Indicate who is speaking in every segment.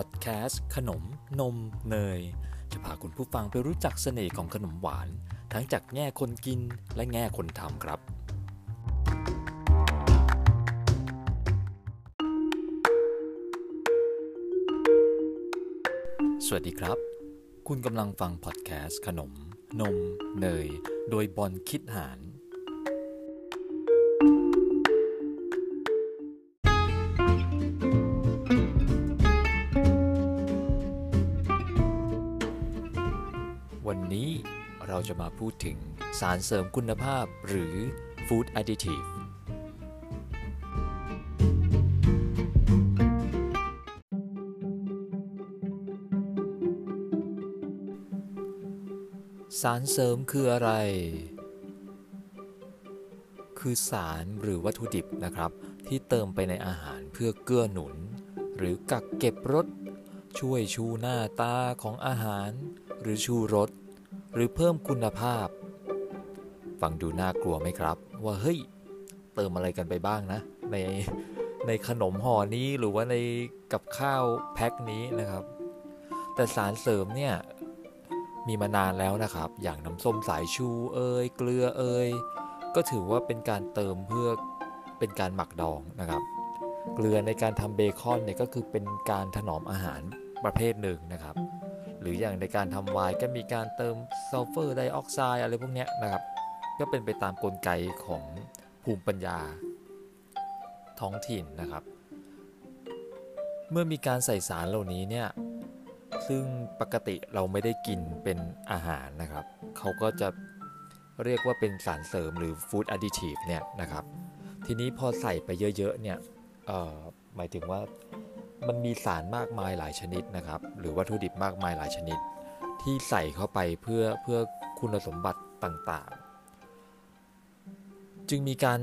Speaker 1: พอดแคสต์ขนม นม เนย จะพาคุณผู้ฟังไปรู้จักเสน่ห์ของขนมหวาน ทั้งจากแง่คนกินและแง่คนทำครับ สวัสดีครับ คุณกำลังฟังพอดแคสต์ขนม นม เนย โดยบอลคิดหารวัน เราจะมาพูดถึงสารเสริมคุณภาพหรือ Food Additive สารเสริมคืออะไร คือสารหรือวัตถุดิบนะครับ ที่เติมไปในอาหารเพื่อเกื้อหนุน หรือกักเก็บรสช่วยชูหน้าตาของอาหาร หรือชูรส หรือเพิ่มคุณภาพ ฟังดูน่ากลัวไหมครับ ว่าเฮ้ย เติมอะไรกันไปบ้างนะ ในในขนมห่อนี้หรือว่าในกับข้าวแพ็คนี้นะครับ แต่สารเสริมเนี่ยมีมานานแล้วนะครับ อย่างน้ำส้มสายชูเอยเกลือเอยก็ถือว่าเป็นการเติมเพื่อเป็นการหมักดองนะครับ เกลือในการทำเบคอนเนี่ยก็คือเป็นการถนอมอาหารประเภทหนึ่งนะครับ หรืออย่างในการทำไวน์ก็มีการเติมซัลเฟอร์ไดออกไซด์อะไรพวกนี้นะครับ ก็เป็นไปตามกลไกของภูมิปัญญาท้องถิ่นนะครับ เมื่อมีการใส่สารเหล่านี้เนี่ยซึ่งปกติเราไม่ได้กินเป็นอาหารนะครับ เขาก็จะเรียกว่าเป็นสารเสริมหรือฟู้ด d ดดิทีฟเนี่ยนะครับ ทีนี้พอใส่ไปเยอะๆเนี่ยหมายถึงว่า มันมีสารมากมายหลายชนิดนะครับ หรือวัตถุดิบมากมายหลายชนิด ที่ใส่เข้าไปเพื่อเพื่อคุณสมบัติต่างๆ จึงมีการ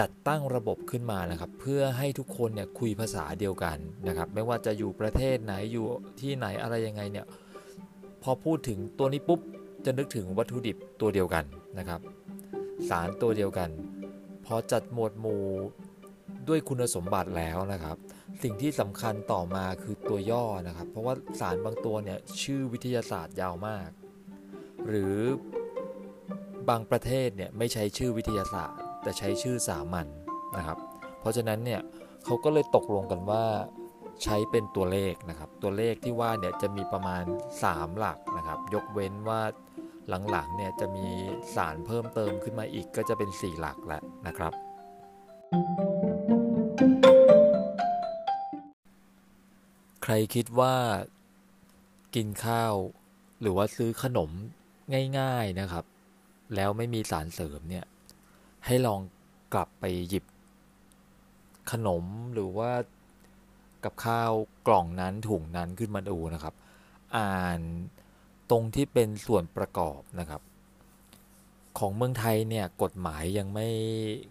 Speaker 1: จัดตั้งระบบขึ้นมานะครับ เพื่อให้ทุกคนเนี่ยคุยภาษาเดียวกันนะครับ ไม่ว่าจะอยู่ประเทศไหนอยู่ที่ไหนอะไรยังไงเนี่ยพอพูดถึงตัวนี้ปุ๊บจะนึกถึงวัตถุดิบตัวเดียวกันนะครับ สารตัวเดียวกัน พอจัดหมวดหมู่ด้วยคุณสมบัติแล้วนะครับ สิ่งที่สำคัญต่อมาคือตัวย่อนะครับ เพราะว่าสารบางตัวเนี่ยชื่อวิทยาศาสตร์ยาวมาก หรือบางประเทศเนี่ยไม่ใช้ชื่อวิทยาศาสตร์ แต่ใช้ชื่อสามัญนนะครับ เพราะฉะนั้นเนี่ยเขาก็เลยตกลงกันว่าใช้เป็นตัวเลขนะครับ ตัวเลขที่ว่าเนี่ยจะมีประมาณ 3 หลักนะครับ ยกเว้นว่าหลังๆเนี่ยจะมีสารเพิ่มเติมขึ้นมาอีกก็จะเป็น 4 หลักแล้วนะครับ ใครคิดว่ากินข้าวหรือว่าซื้อขนมง่าย ๆนะครับ แล้วไม่มีสารเสริมเนี่ย ให้ลองกลับไปหยิบ ขนมหรือว่ากับข้าวกล่องนั้นถุงนั้นขึ้นมาดูนะครับ อ่านตรงที่เป็นส่วนประกอบนะครับ ของเมืองไทยเนี่ยกฎหมายยังไม่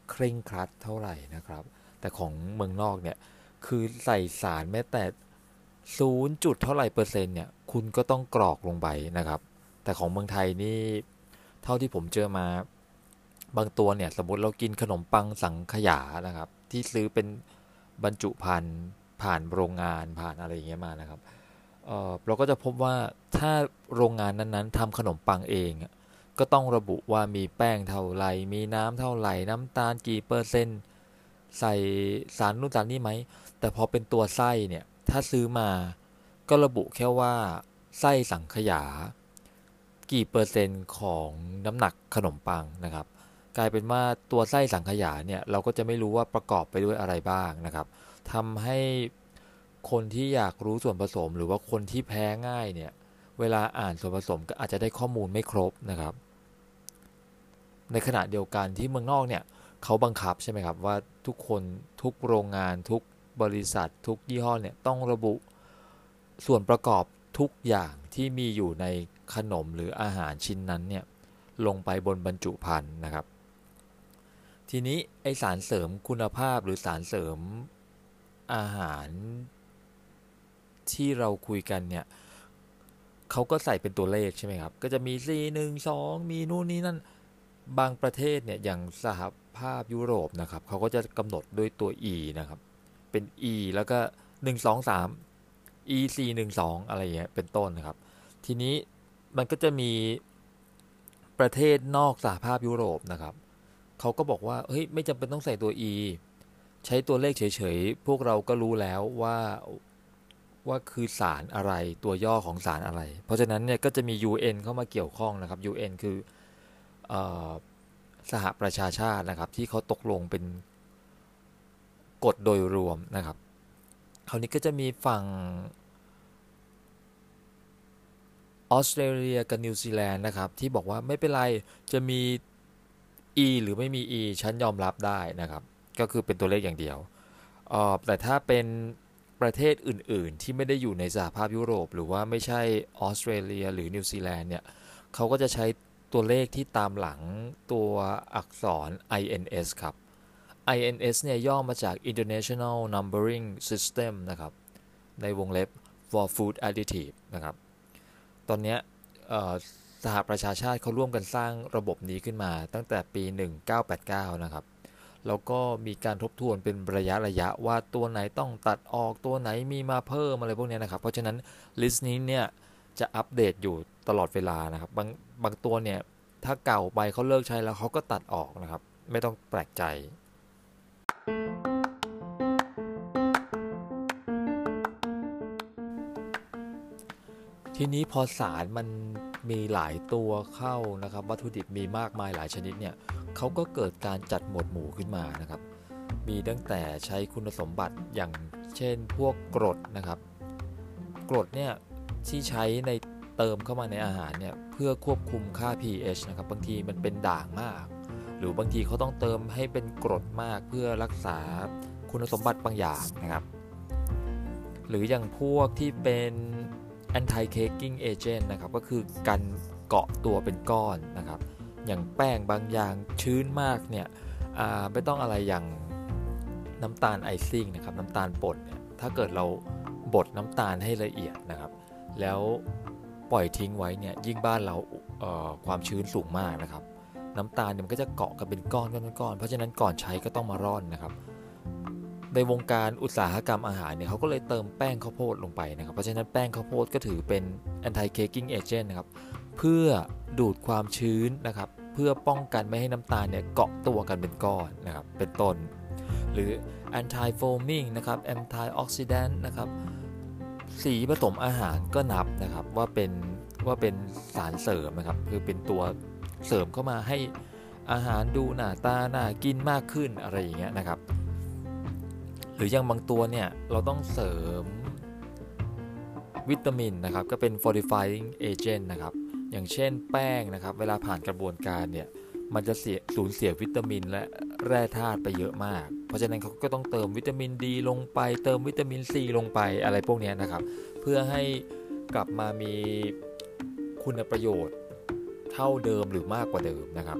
Speaker 1: เคร่งครัดเท่าไหร่นะครับ แต่ของเมืองนอกเนี่ยคือใส่สารแม้แต่ ศูนย์จุดเท่าไหร่เปอร์เซ็นต์เนี่ยคุณก็ต้องกรอกลงไปนะครับ แต่ของเมืองไทยนี่เท่าที่ผมเจอมาบางตัวเนี่ยสมมติเรากินขนมปังสังขยานะครับ ที่ซื้อเป็นบรรจุภัณฑ์ผ่านโรงงานผ่านอะไรอย่างเงี้ยมานะครับเเราก็จะพบว่าถ้าโรงงานนั้นๆทำขนมปังเอง ก็ต้องระบุว่ามีแป้งเท่าไหร่มีน้ำเท่าไหร่น้ำตาลกี่เปอร์เซ็นต์ใส่สารนู่นสารนี่ไหมแต่พอเป็นตัวไส้เนี่ย ถ้าซื้อมาก็ระบุแค่ว่า ไส้สังขยา กี่เปอร์เซ็นต์ของน้ำหนักขนมปังนะครับ กลายเป็นว่าตัวไส้สังขยาเนี่ยเราก็จะไม่รู้ว่าประกอบไปด้วยอะไรบ้างนะครับทำให้คนที่อยากรู้ส่วนผสม หรือว่าคนที่แพ้ง่ายเนี่ยเวลาอ่านส่วนผสมก็อาจจะได้ข้อมูลไม่ครบนะครับ ในขณะเดียวกันที่เมืองนอกเนี่ยเขาบังคับใช่ไหมครับว่าทุกคนทุกโรงงานทุก บริษัททุกยี่ห้อเนี่ยต้องระบุส่วนประกอบทุกอย่างที่มีอยู่ในขนมหรืออาหารชิ้นนั้นเนี่ยลงไปบนบรรจุภัณฑ์นะครับ ทีนี้ไอสารเสริมคุณภาพหรือสารเสริมอาหาร ที่เราคุยกันเนี่ยเขาก็ใส่เป็นตัวเลขใช่ไหมครับ ก็จะมี 4 1 2 มีนู่นนี่นั่นบางประเทศเนี่ยอย่างสหภาพยุโรปนะครับเขาก็จะกำหนดด้วยตัว e นะครับ เป็น e แล้วก็ 1 2 3 e 4 1 2อะไรอย่างเงี้ยเป็นต้นนะครับ ทีนี้มันก็จะมีประเทศนอกสหภาพยุโรปนะครับเขาก็บอกว่าเฮ้ยไม่จำเป็นต้องใส่ตัว e ใช้ตัวเลขเฉยๆ พวกเราก็รู้แล้วว่าว่าคือสารอะไรตัวย่อของสารอะไร เพราะฉะนั้นเนี่ยก็จะมี UN เข้ามาเกี่ยวข้องนะครับ UN คืออสหประชาชาตินะครับ ที่เขาตกลงเป็น กฎโดยรวมนะครับคราวนี้ก็จะมีฝั่งออสเตรเลียกับนิวซีแลนด์นะครับ ที่บอกว่าไม่เป็นไรจะมี e หรือไม่มี e ฉันยอมรับได้นะครับ ก็คือเป็นตัวเลขอย่างเดียวแต่ถ้าเป็นประเทศอื่น ๆ ที่ไม่ได้อยู่ในสหภาพยุโรป หรือว่าไม่ใช่ออสเตรเลียหรือนิวซีแลนด์เนี่ยเขาก็จะใช้ตัวเลขที่ตามหลังตัวอักษร INS ครับ INS เนี่ยย่อมาจาก International Numbering System นะครับ ในวงเล็บ for food additive นะครับ ตอนนี้สหประชาชาติเขาร่วมกันสร้างระบบนี้ขึ้นมาตั้งแต่ปี 1989 นะครับ แล้วก็มีการทบทวนเป็นระยะระยะว่าตัวไหนต้องตัดออกตัวไหนมีมาเพิ่มอะไรพวกนี้นะครับ เพราะฉะนั้นลิสต์นี้เนี่ยจะอัปเดตอยู่ตลอดเวลานะครับ บางบางตัวเนี่ยถ้าเก่าไปเขาเลิกใช้แล้วเขาก็ตัดออกนะครับ ไม่ต้องแปลกใจ ทีนี้พอสารมันมีหลายตัวเข้านะครับ วัตถุดิบมีมากมายหลายชนิดเนี่ยเขาก็เกิดการจัดหมวดหมู่ขึ้นมานะครับ มีตั้งแต่ใช้คุณสมบัติอย่างเช่นพวกกรดนะครับ กรดเนี่ยที่ใช้ในเติมเข้ามาในอาหารเนี่ยเพื่อควบคุมค่า pH นะครับบางทีมันเป็นด่างมาก หรือบางทีเขาต้องเติมให้เป็นกรดมากเพื่อรักษาคุณสมบัติบางอย่างนะครับ หรืออย่างพวกที่เป็น anti caking agent นะครับก็คือกันเกาะตัวเป็นก้อนนะครับ อย่างแป้งบางอย่างชื้นมากเนี่ยไม่ต้องอะไรอย่างน้ำตาลไอซิ่งนะครับน้ำตาลป่นเนี่ยถ้าเกิดเราบดน้ำตาลให้ละเอียดนะครับ แล้วปล่อยทิ้งไว้เนี่ยยิ่งบ้านเราความชื้นสูงมากนะครับ น้ำตาลเนี่ยมันก็จะเกาะกันเป็นก้อนก้อนก้อนเพราะฉะนั้นก่อนใช้ก็ต้องมาร่อนนะครับ ในวงการอุตสาหกรรมอาหารเนี่ยเขาก็เลยเติมแป้งข้าวโพดลงไปนะครับ เพราะฉะนั้นแป้งข้าวโพดก็ถือเป็น anti caking agent นะครับ เพื่อดูดความชื้นนะครับ เพื่อป้องกันไม่ให้น้ำตาลเนี่ยเกาะตัวกันเป็นก้อนนะครับ เป็นต้น หรือ anti foaming นะครับ anti oxidant นะครับ สีผสมอาหารก็นับนะครับว่าเป็นว่าเป็นสารเสริมนะครับ คือเป็นตัวเสริมเข้ามาให้อาหารดูหน้าตาน่ากินมากขึ้นอะไรอย่างเงี้ยนะครับ หรืออย่างบางตัวเนี่ยเราต้องเสริมวิตามินนะครับก็เป็น fortifying agent นะครับอย่างเช่นแป้งนะครับเวลาผ่านกระบวนการเนี่ยมันจะเสียสูญเสียวิตามินและแร่ธาตุไปเยอะมาก เพราะฉะนั้นเขาก็ต้องเติมวิตามินดีลงไป เติมวิตามินซีลงไปอะไรพวกนี้นะครับ เพื่อให้กลับมามีคุณประโยชน์เท่าเดิมหรือมากกว่าเดิมนะครับ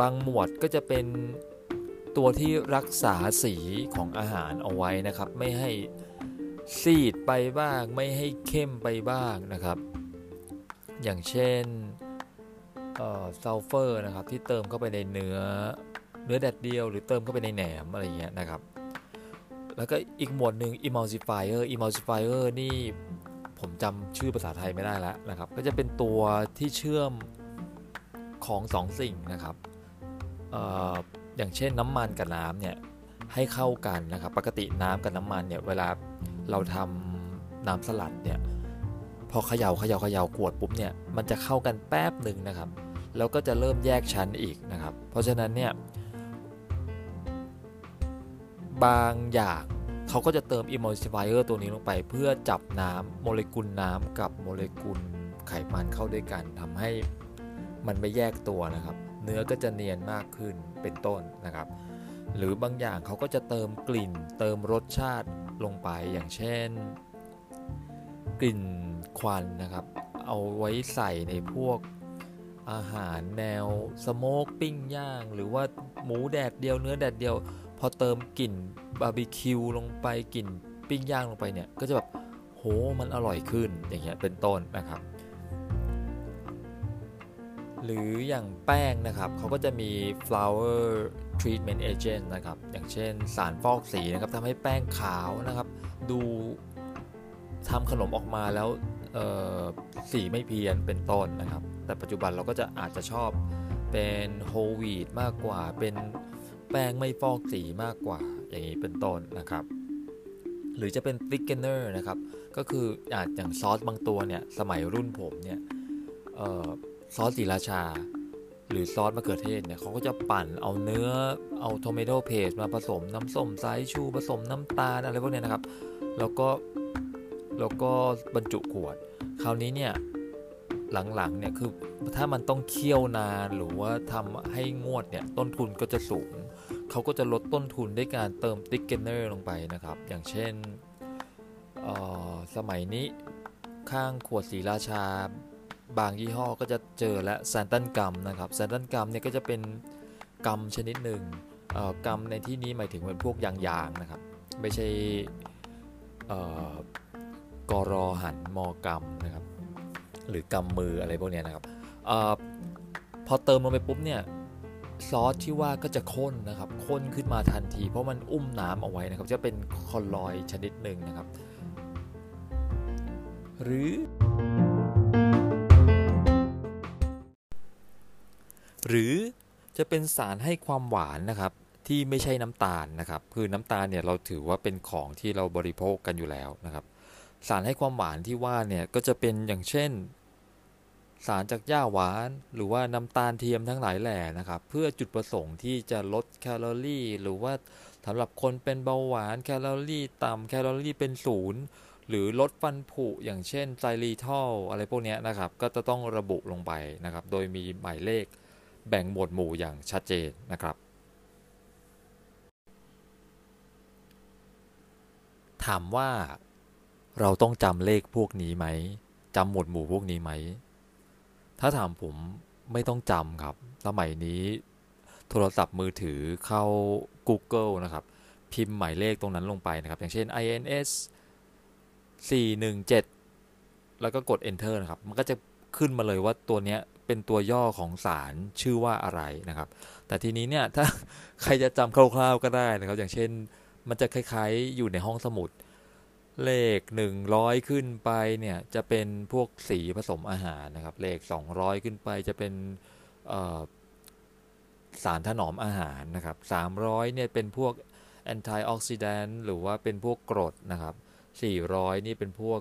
Speaker 1: บางหมวดก็จะเป็น ตัวที่รักษาสีของอาหารเอาไว้นะครับ ไม่ให้ซีดไปบ้าง ไม่ให้เข้มไปบ้างนะครับ อย่างเช่นซัลเฟอร์นะครับที่เติมเข้าไปในเนื้อเนื้อแดดเดียว หรือเติมเข้าไปในแหนมอะไรเงี้ยนะครับ แล้วก็อีกหมวดหนึ่ง emulsifier emulsifier นี่ผมจำชื่อภาษาไทยไม่ได้แล้วนะครับ ก็จะเป็นตัวที่เชื่อมของสองสิ่งนะครับ อย่างเช่นน้ำมันกับน้ำเนี่ยให้เข้ากันนะครับ ปกติน้ำกับน้ำมันเนี่ยเวลาเราทำน้ำสลัดเนี่ยพอเขยา่าเขยา่าเขย่ากวดปุ๊บเนี่ยมันจะเข้ากันแป๊บหนึ่งนะครับ แล้วก็จะเริ่มแยกชั้นอีกนะครับ เพราะฉะนั้นเนี่ยบางอย่างเขาก็จะเติม emulsifier ตัวนี้ลงไป เพื่อจับน้ำโมเลกุลน้ำกับโมเลกุลไขมันเข้าด้วยกันทำให้มันไม่แยกตัวนะครับ เนื้อก็จะเนียนมากขึ้นเป็นต้นนะครับ หรือบางอย่างเขาก็จะเติมกลิ่น เติมรสชาติลงไปอย่างเช่น กลิ่นควันนะครับ เอาไว้ใส่ในพวกอาหารแนวสโมกปิ้งย่าง หรือว่าหมูแดดเดียวเนื้อแดดเดียว พอเติมกลิ่นบาร์บีคิวลงไปกลิ่นปิ้งย่างลงไปเนี่ยก็จะแบบโหมันอร่อยขึ้นอย่างเงี้ยเป็นต้นนะครับ หรืออย่างแป้งนะครับเขาก็จะมี flower treatment agent นะครับ อย่างเช่นสารฟอกสีนะครับทำให้แป้งขาวนะครับ ดูทำขนมออกมาแล้วสีไม่เพี้ยนเป็นต้นนะครับ แต่ปัจจุบันเราก็จะอาจจะชอบเป็นโฮลวีดมากกว่า เป็นแป้งไม่ฟอกสีมากกว่า อย่างนี้เป็นต้นนะครับ หรือจะเป็น thickener นะครับ ก็คืออาจอย่างซอสบางตัวเนี่ย สมัยรุ่นผมเนี่ย ซอสศรีราชา หรือซอสมะเขือเทศเนี่ยเขาก็จะปั่นเอาเนื้อเอา tomato paste มาผสมน้ำส้มสายชูผสมน้ำตาลอะไรพวกนี้นะครับ แล้วก็แล้วก็บรรจุขวด คราวนี้เนี่ยหลังๆเนี่ยคือถ้ามันต้องเคี่ยวนานหรือว่าทำให้งวดเนี่ยต้นทุนก็จะสูง เขาก็จะลดต้นทุนด้วยการเติม thickener ลงไปนะครับ อย่างเช่นสมัยนี้ข้างขวดศรีราชา บางยี่ห้อก็จะเจอและ xanthan gum นะครับ xanthan gum เนี่ยก็จะเป็น gum ชนิดหนึ่ง gum ในที่นี้หมายถึงเป็นพวกยางๆนะครับ ไม่ใช่กรอหันมอกรรมนะครับ หรือกำมืออะไรพวกนี้นะครับอพอเติมลงไปปุ๊บเนี่ยซอสที่ว่าก็จะข้นนะครับข้นขึ้นมาทันที เพราะมันอุ้มน้ำเอาไว้นะครับ จะเป็นคอลลอยชนิดหนึ่งนะครับ หรือ หรือจะเป็นสารให้ความหวานนะครับที่ไม่ใช่น้ำตาลนะครับ คือน้ำตาลเนี่ยเราถือว่าเป็นของที่เราบริโภคกันอยู่แล้วนะครับ สารให้ความหวานที่ว่าเนี่ยก็จะเป็นอย่างเช่น สารจากหญ้าหวาน หรือว่าน้ำตาลเทียมทั้งหลายแหล่นะครับ เพื่อจุดประสงค์ที่จะลดแคลอรี่ หรือว่าสำหรับคนเป็นเบาหวานแคลอรี่ต่ำแคลอรี่เป็นศูนย์หรือลดฟันผุอย่างเช่นไซรีทอลอะไรพวกนี้นะครับ ก็จะต้องระบุลงไปนะครับ โดยมีหมายเลข แบ่งหมวดหมู่อย่างชัดเจนนะครับ ถามว่าเราต้องจำเลขพวกนี้ไหมจำหมวดหมู่พวกนี้ไหม ถ้าถามผมไม่ต้องจำครับ สมัยนี้โทรศัพท์มือถือเข้า Google นะครับ พิมพ์หมายเลขตรงนั้นลงไปนะครับ อย่างเช่น INS 417 แล้วก็กด enter นะครับ มันก็จะขึ้นมาเลยว่าตัวเนี้ย เป็นตัวย่อของสารชื่อว่าอะไรนะครับ แต่ทีนี้เนี่ยถ้าใครจะจำคร่าวๆก็ได้นะครับ อย่างเช่นมันจะคล้ายๆอยู่ในห้องสมุด เลข 100 ขึ้นไปเนี่ยจะเป็นพวกสีผสมอาหารนะครับ เลข 200 ขึ้นไปจะเป็นสารถนอมอาหารนะครับ300เนี่ยเป็นพวกแอนตี้ออกซิแดนต์หรือว่าเป็นพวกกรดนะครับ400 นี่เป็นพวก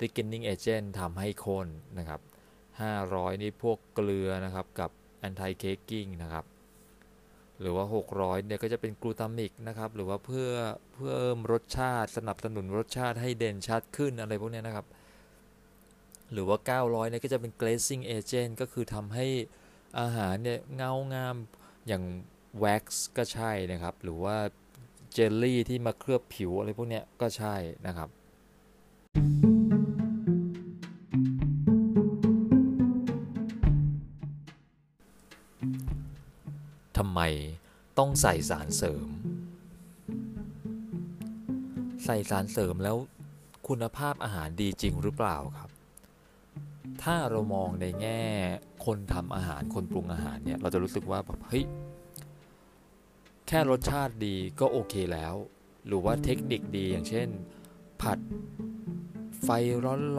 Speaker 1: thickening agent ทำให้ข้นนะครับ 500 นี่พวกเกลือนะครับกับ anti caking นะครับหรือว่า 600 เนี่ยก็จะเป็นกลูตามิกนะครับ หรือว่าเพื่อเพิ่มรสชาติสนับสนุนรสชาติให้เด่นชัดขึ้นอะไรพวกนี้นะครับ หรือว่า 900 เนี่ยก็จะเป็น glazing agent ก็คือทำให้อาหารเนี่ยเงางามอย่าง wax ก็ใช่นะครับ หรือว่าเจลลี่ที่มาเคลือบผิวอะไรพวกนี้ก็ใช่นะครับ ทำไมต้องใส่สารเสริม ใส่สารเสริมแล้วคุณภาพอาหารดีจริงหรือเปล่าครับ ถ้าเรามองในแง่คนทำอาหารคนปรุงอาหารเนี่ยเราจะรู้สึกว่าแบบเฮ้ยแค่รสชาติดีก็โอเคแล้ว หรือว่าเทคนิคดีอย่างเช่น ผัด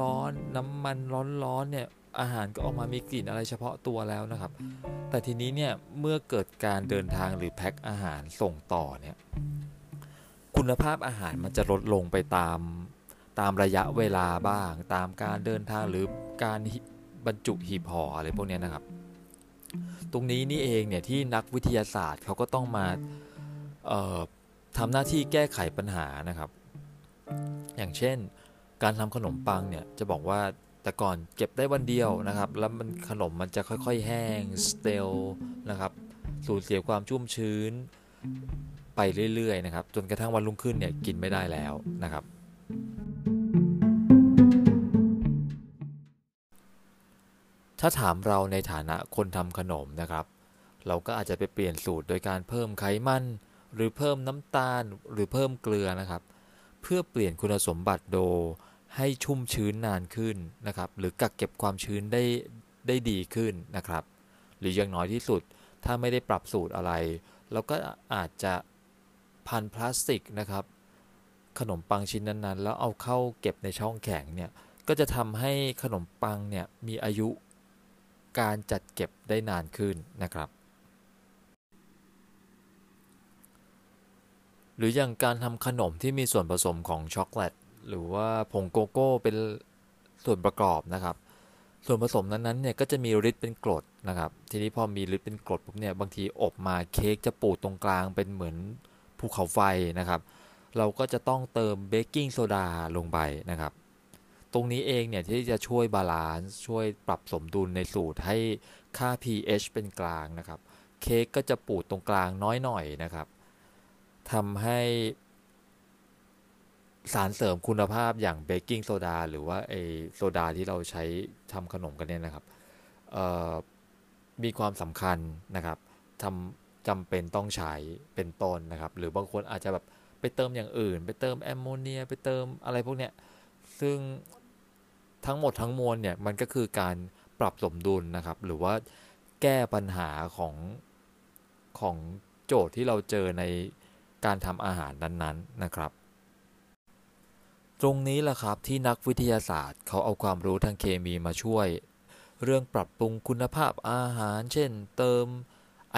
Speaker 1: ร้อนๆน้ำมันร้อนๆเนี่ยอาหารก็ออกมามีกลิ่นอะไรเฉพาะตัวแล้วนะครับ แต่ทีนี้เนี่ยเมื่อเกิดการเดินทางหรือแพ็คอาหารส่งต่อเนี่ยคุณภาพอาหารมันจะลดลงไปตามตามระยะเวลาบ้าง ตามการเดินทางหรือการบรรจุหีบห่ออะไรพวกนี้นะครับ ตรงนี้นี่เองเนี่ยที่นักวิทยาศาสตร์เขาก็ต้องมาทำหน้าที่แก้ไขปัญหานะครับ อย่างเช่น การทำขนมปังเนี่ยจะบอกว่าแต่ก่อนเก็บได้วันเดียวนะครับ แล้วมันขนมมันจะค่อยๆ แห้งสเตลนะครับสูญเสียความชุ่มชื้นไปเรื่อยๆนะครับ จนกระทั่งวันรุ่งขึ้นเนี่ยกินไม่ได้แล้วนะครับ ถ้าถามเราในฐานะคนทำขนมนะครับ เราก็อาจจะไปเปลี่ยนสูตรโดยการเพิ่มไขมัน หรือเพิ่มน้ำตาลหรือเพิ่มเกลือนะครับ เพื่อเปลี่ยนคุณสมบัติโด ให้ชุ่มชื้นนานขึ้นนะครับ หรือกักเก็บความชื้นได้ได้ดีขึ้นนะครับ หรืออย่างน้อยที่สุดถ้าไม่ได้ปรับสูตรอะไรเราก็อาจจะพันพลาสติกนะครับ ขนมปังชิ้นนั้นๆ แล้วเอาเข้าเก็บในช่องแข็งเนี่ยก็จะทำให้ขนมปังเนี่ยมีอายุการจัดเก็บได้นานขึ้นนะครับ หรืออย่างการทำขนมที่มีส่วนผสมของช็อกโกแลต หรือว่าผงโกโก้เป็นส่วนประกอบนะครับ ส่วนผสมนั้นๆเนี่ยก็จะมีฤทธิ์เป็นกรดนะครับ ทีนี้พอมีฤทธิ์เป็นกรดปุ๊บเนี่ยบางทีอบมาเค้กจะปูดตรงกลางเป็นเหมือนภูเขาไฟนะครับ เราก็จะต้องเติมเบกกิ้งโซดาลงไปนะครับ ตรงนี้เองเนี่ยที่จะช่วย balance ช่วยปรับสมดุลในสูตรให้ค่า pH เป็นกลางนะครับ เค้กก็จะปูดตรงกลางน้อยหน่อยนะครับทำให้ สารเสริมคุณภาพอย่างเบกกิ้งโซดาหรือว่าไอโซดาที่เราใช้ทำขนมกันเนี่ยนะครับมีความสำคัญนะครับทำจำเป็นต้องใช้เป็นต้นนะครับ หรือบางคนอาจจะแบบไปเติมอย่างอื่น ไปเติมแอมโมเนีย ไปเติมอะไรพวกเนี้ยซึ่งทั้งหมดทั้งมวลเนี่ยมันก็คือการปรับสมดุลนะครับ หรือว่าแก้ปัญหาของของโจทย์ที่เราเจอในการทำอาหารนั้นๆนะครับ ตรงนี้แหละครับที่นักวิทยาศาสตร์เขาเอาความรู้ทางเคมีมาช่วย เรื่องปรับปรุงคุณภาพอาหาร เช่น เติม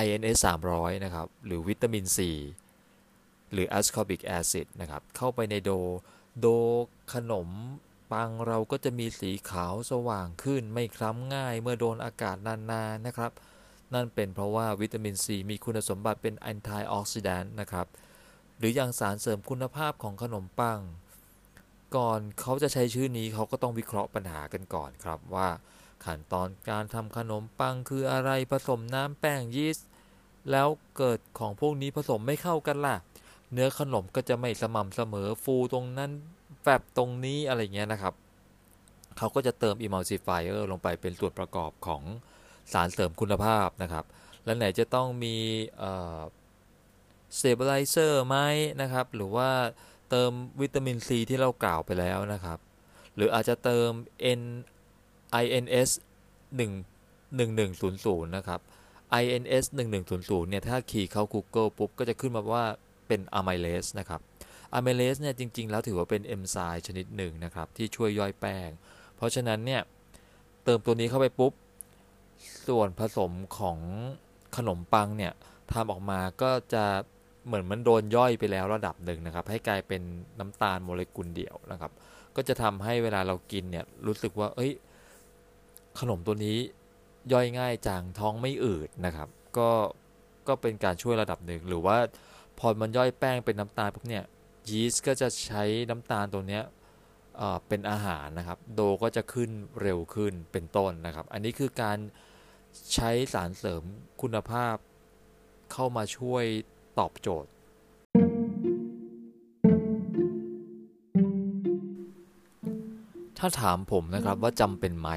Speaker 1: INS 300 นะครับ หรือวิตามิน C หรือ ascorbic acid นะครับ เข้าไปในโด โดขนมปังเราก็จะมีสีขาวสว่างขึ้นไม่คล้ำง่ายเมื่อโดนอากาศนานๆนนะครับ นั่นเป็นเพราะว่าวิตามินซีมีคุณสมบัติเป็น antioxidant นะครับ หรืออย่างสารเสริมคุณภาพของขนมปัง ก่อนเขาจะใช้ชื่อนี้เขาก็ต้องวิเคราะห์ปัญหากันก่อนครับว่า ขั้นตอนการทำขนมปังคืออะไรผสมน้ำแป้งยีสต์แล้วเกิดของพวกนี้ผสมไม่เข้ากันล่ะ เนื้อขนมก็จะไม่สม่ำเสมอฟูตรงนั้นแฟบตรงนี้อะไรเงี้ยนะครับ เขาก็จะเติม emulsifier ลงไปเป็นส่วนประกอบของสารเสริมคุณภาพนะครับ และไหนจะต้องมี stabilizer ไหมนะครับ หรือว่า เติมวิตามินซีที่เรากล่าวไปแล้วนะครับ หรืออาจจะเติม N INS 1 1100 นะครับ INS 1100 เนี่ย ถ้าคีย์เข้า Google ปุ๊บ ก็จะขึ้นมาว่าเป็น amylase นะครับ amylase เนี่ย จริง ๆ แล้วถือว่าเป็นเอนไซม์ชนิดหนึ่งนะครับ ที่ช่วยย่อยแป้ง เพราะฉะนั้นเนี่ย เติมตัวนี้เข้าไปปุ๊บ ส่วนผสมของขนมปังเนี่ยทำออกมาก็จะ เหมือนมันโดนย่อยไปแล้วระดับหนึ่งนะครับ ให้กลายเป็นน้ำตาลโมเลกุลเดี่ยวนะครับ ก็จะทำให้เวลาเรากินเนี่ยรู้สึกว่า เอ้ย ขนมตัวนี้ย่อยง่ายจังท้องไม่อืดนะครับ ก็ก็เป็นการช่วยระดับหนึ่งหรือว่าพอมันย่อยแป้งเป็นน้ำตาลพวกเนี่ยยีสต์ก็จะใช้น้ำตาลตัวเนี้ยเป็นอาหารนะครับ โดก็จะขึ้นเร็วขึ้นเป็นต้นนะครับ อันนี้คือการใช้สารเสริมคุณภาพเข้ามาช่วย ตอบโจทย์ ถ้าถามผมนะครับว่าจำเป็นไหม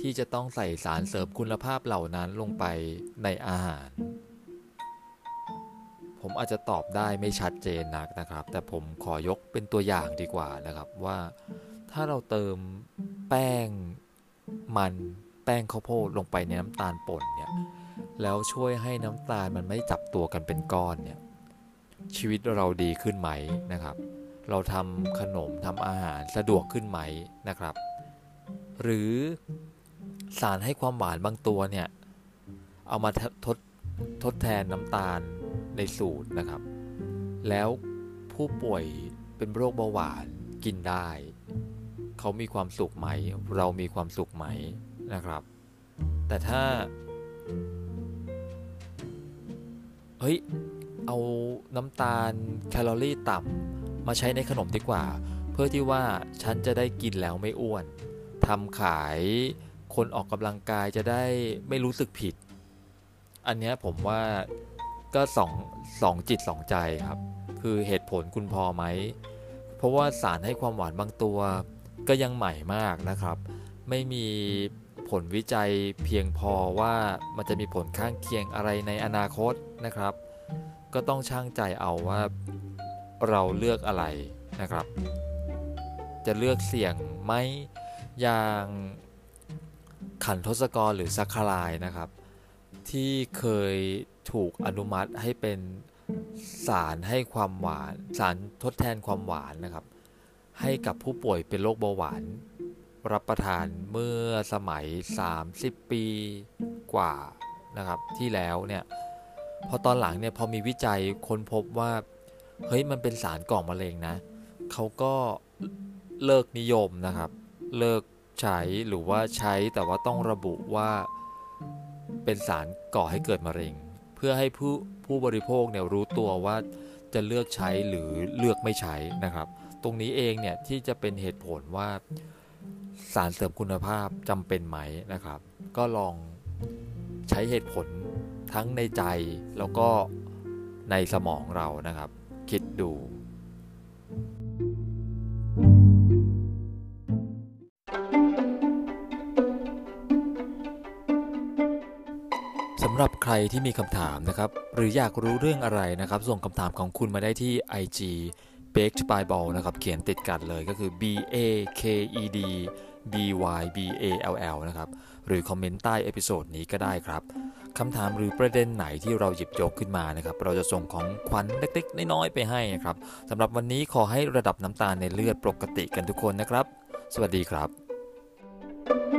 Speaker 1: ที่จะต้องใส่สารเสริมคุณภาพเหล่านั้นลงไปในอาหาร ผมอาจจะตอบได้ไม่ชัดเจนนักนะครับ แต่ผมขอยกเป็นตัวอย่างดีกว่านะครับว่าถ้าเราเติมแป้งมันแป้งข้าวโพดลงไปในน้ำตาลป่นเนี่ย แล้วช่วยให้น้ำตาลมันไม่จับตัวกันเป็นก้อนเนี่ยชีวิตเราดีขึ้นไหมนะครับ เราทำขนมทำอาหารสะดวกขึ้นไหมนะครับ หรือสารให้ความหวานบางตัวเนี่ยเอามาทดทดแทนน้ำตาลในสูตรนะครับ แล้วผู้ป่วยเป็นโรคเบาหวานกินได้ เขามีความสุขไหม เรามีความสุขไหมนะครับ แต่ถ้า เฮ้ย เอาน้ำตาลแคลอรี่ต่ำมาใช้ในขนมดีกว่า เพื่อที่ว่าฉันจะได้กินแล้วไม่อ้วนทำขายคนออกกำลังกายจะได้ไม่รู้สึกผิด อันนี้ผมว่าก็สองสองจิตสองใจครับ คือเหตุผลคุณพอไหม เพราะว่าสารให้ความหวานบางตัวก็ยังใหม่มากนะครับ ไม่มี ผลวิจัยเพียงพอว่ามันจะมีผลข้างเคียงอะไรในอนาคตนะครับ ก็ต้องช่างใจเอาว่าเราเลือกอะไรนะครับ จะเลือกเสี่ยงไหมอย่างขันทศกรหรือซัคคารายนะครับ ที่เคยถูกอนุมัติให้เป็นสารให้ความหวาน สารทดแทนความหวานนะครับ ให้กับผู้ป่วยเป็นโรคเบาหวาน รับประทานเมื่อสมัย 30 ปีกว่านะครับที่แล้วเนี่ยพอตอนหลังเนี่ยพอมีวิจัยค้นพบว่าเฮ้ยมันเป็นสารก่อมะเร็งนะเขาก็เลิกนิยมนะครับ เลิกใช้หรือว่าใช้แต่ว่าต้องระบุว่าเป็นสารก่อให้เกิดมะเร็ง เพื่อให้ผู้ผู้บริโภคเนี่ยรู้ตัวว่าจะเลือกใช้หรือเลือกไม่ใช้นะครับ ตรงนี้เองเนี่ยที่จะเป็นเหตุผลว่า สารเสริมคุณภาพจำเป็นไหมนะครับ ก็ลองใช้เหตุผลทั้งในใจแล้วก็ในสมองเรานะครับ คิดดู สำหรับใครที่มีคำถามนะครับ หรืออยากรู้เรื่องอะไรนะครับ ส่งคำถามของคุณมาได้ที่ IG baked by ball นะครับ เขียนติดกันเลยก็คือ b a k e d b y b a l l นะครับ หรือ comment ใต้ episode นี้ก็ได้ครับคำถามหรือประเด็นไหนที่เราหยิบยกขึ้นมานะครับ เราจะส่งของขวัญเล็กๆ น้อยๆ ไปให้นะครับสำหรับวันนี้ขอให้ระดับน้ำตาลในเลือดปกติกันทุกคนนะครับ สวัสดีครับ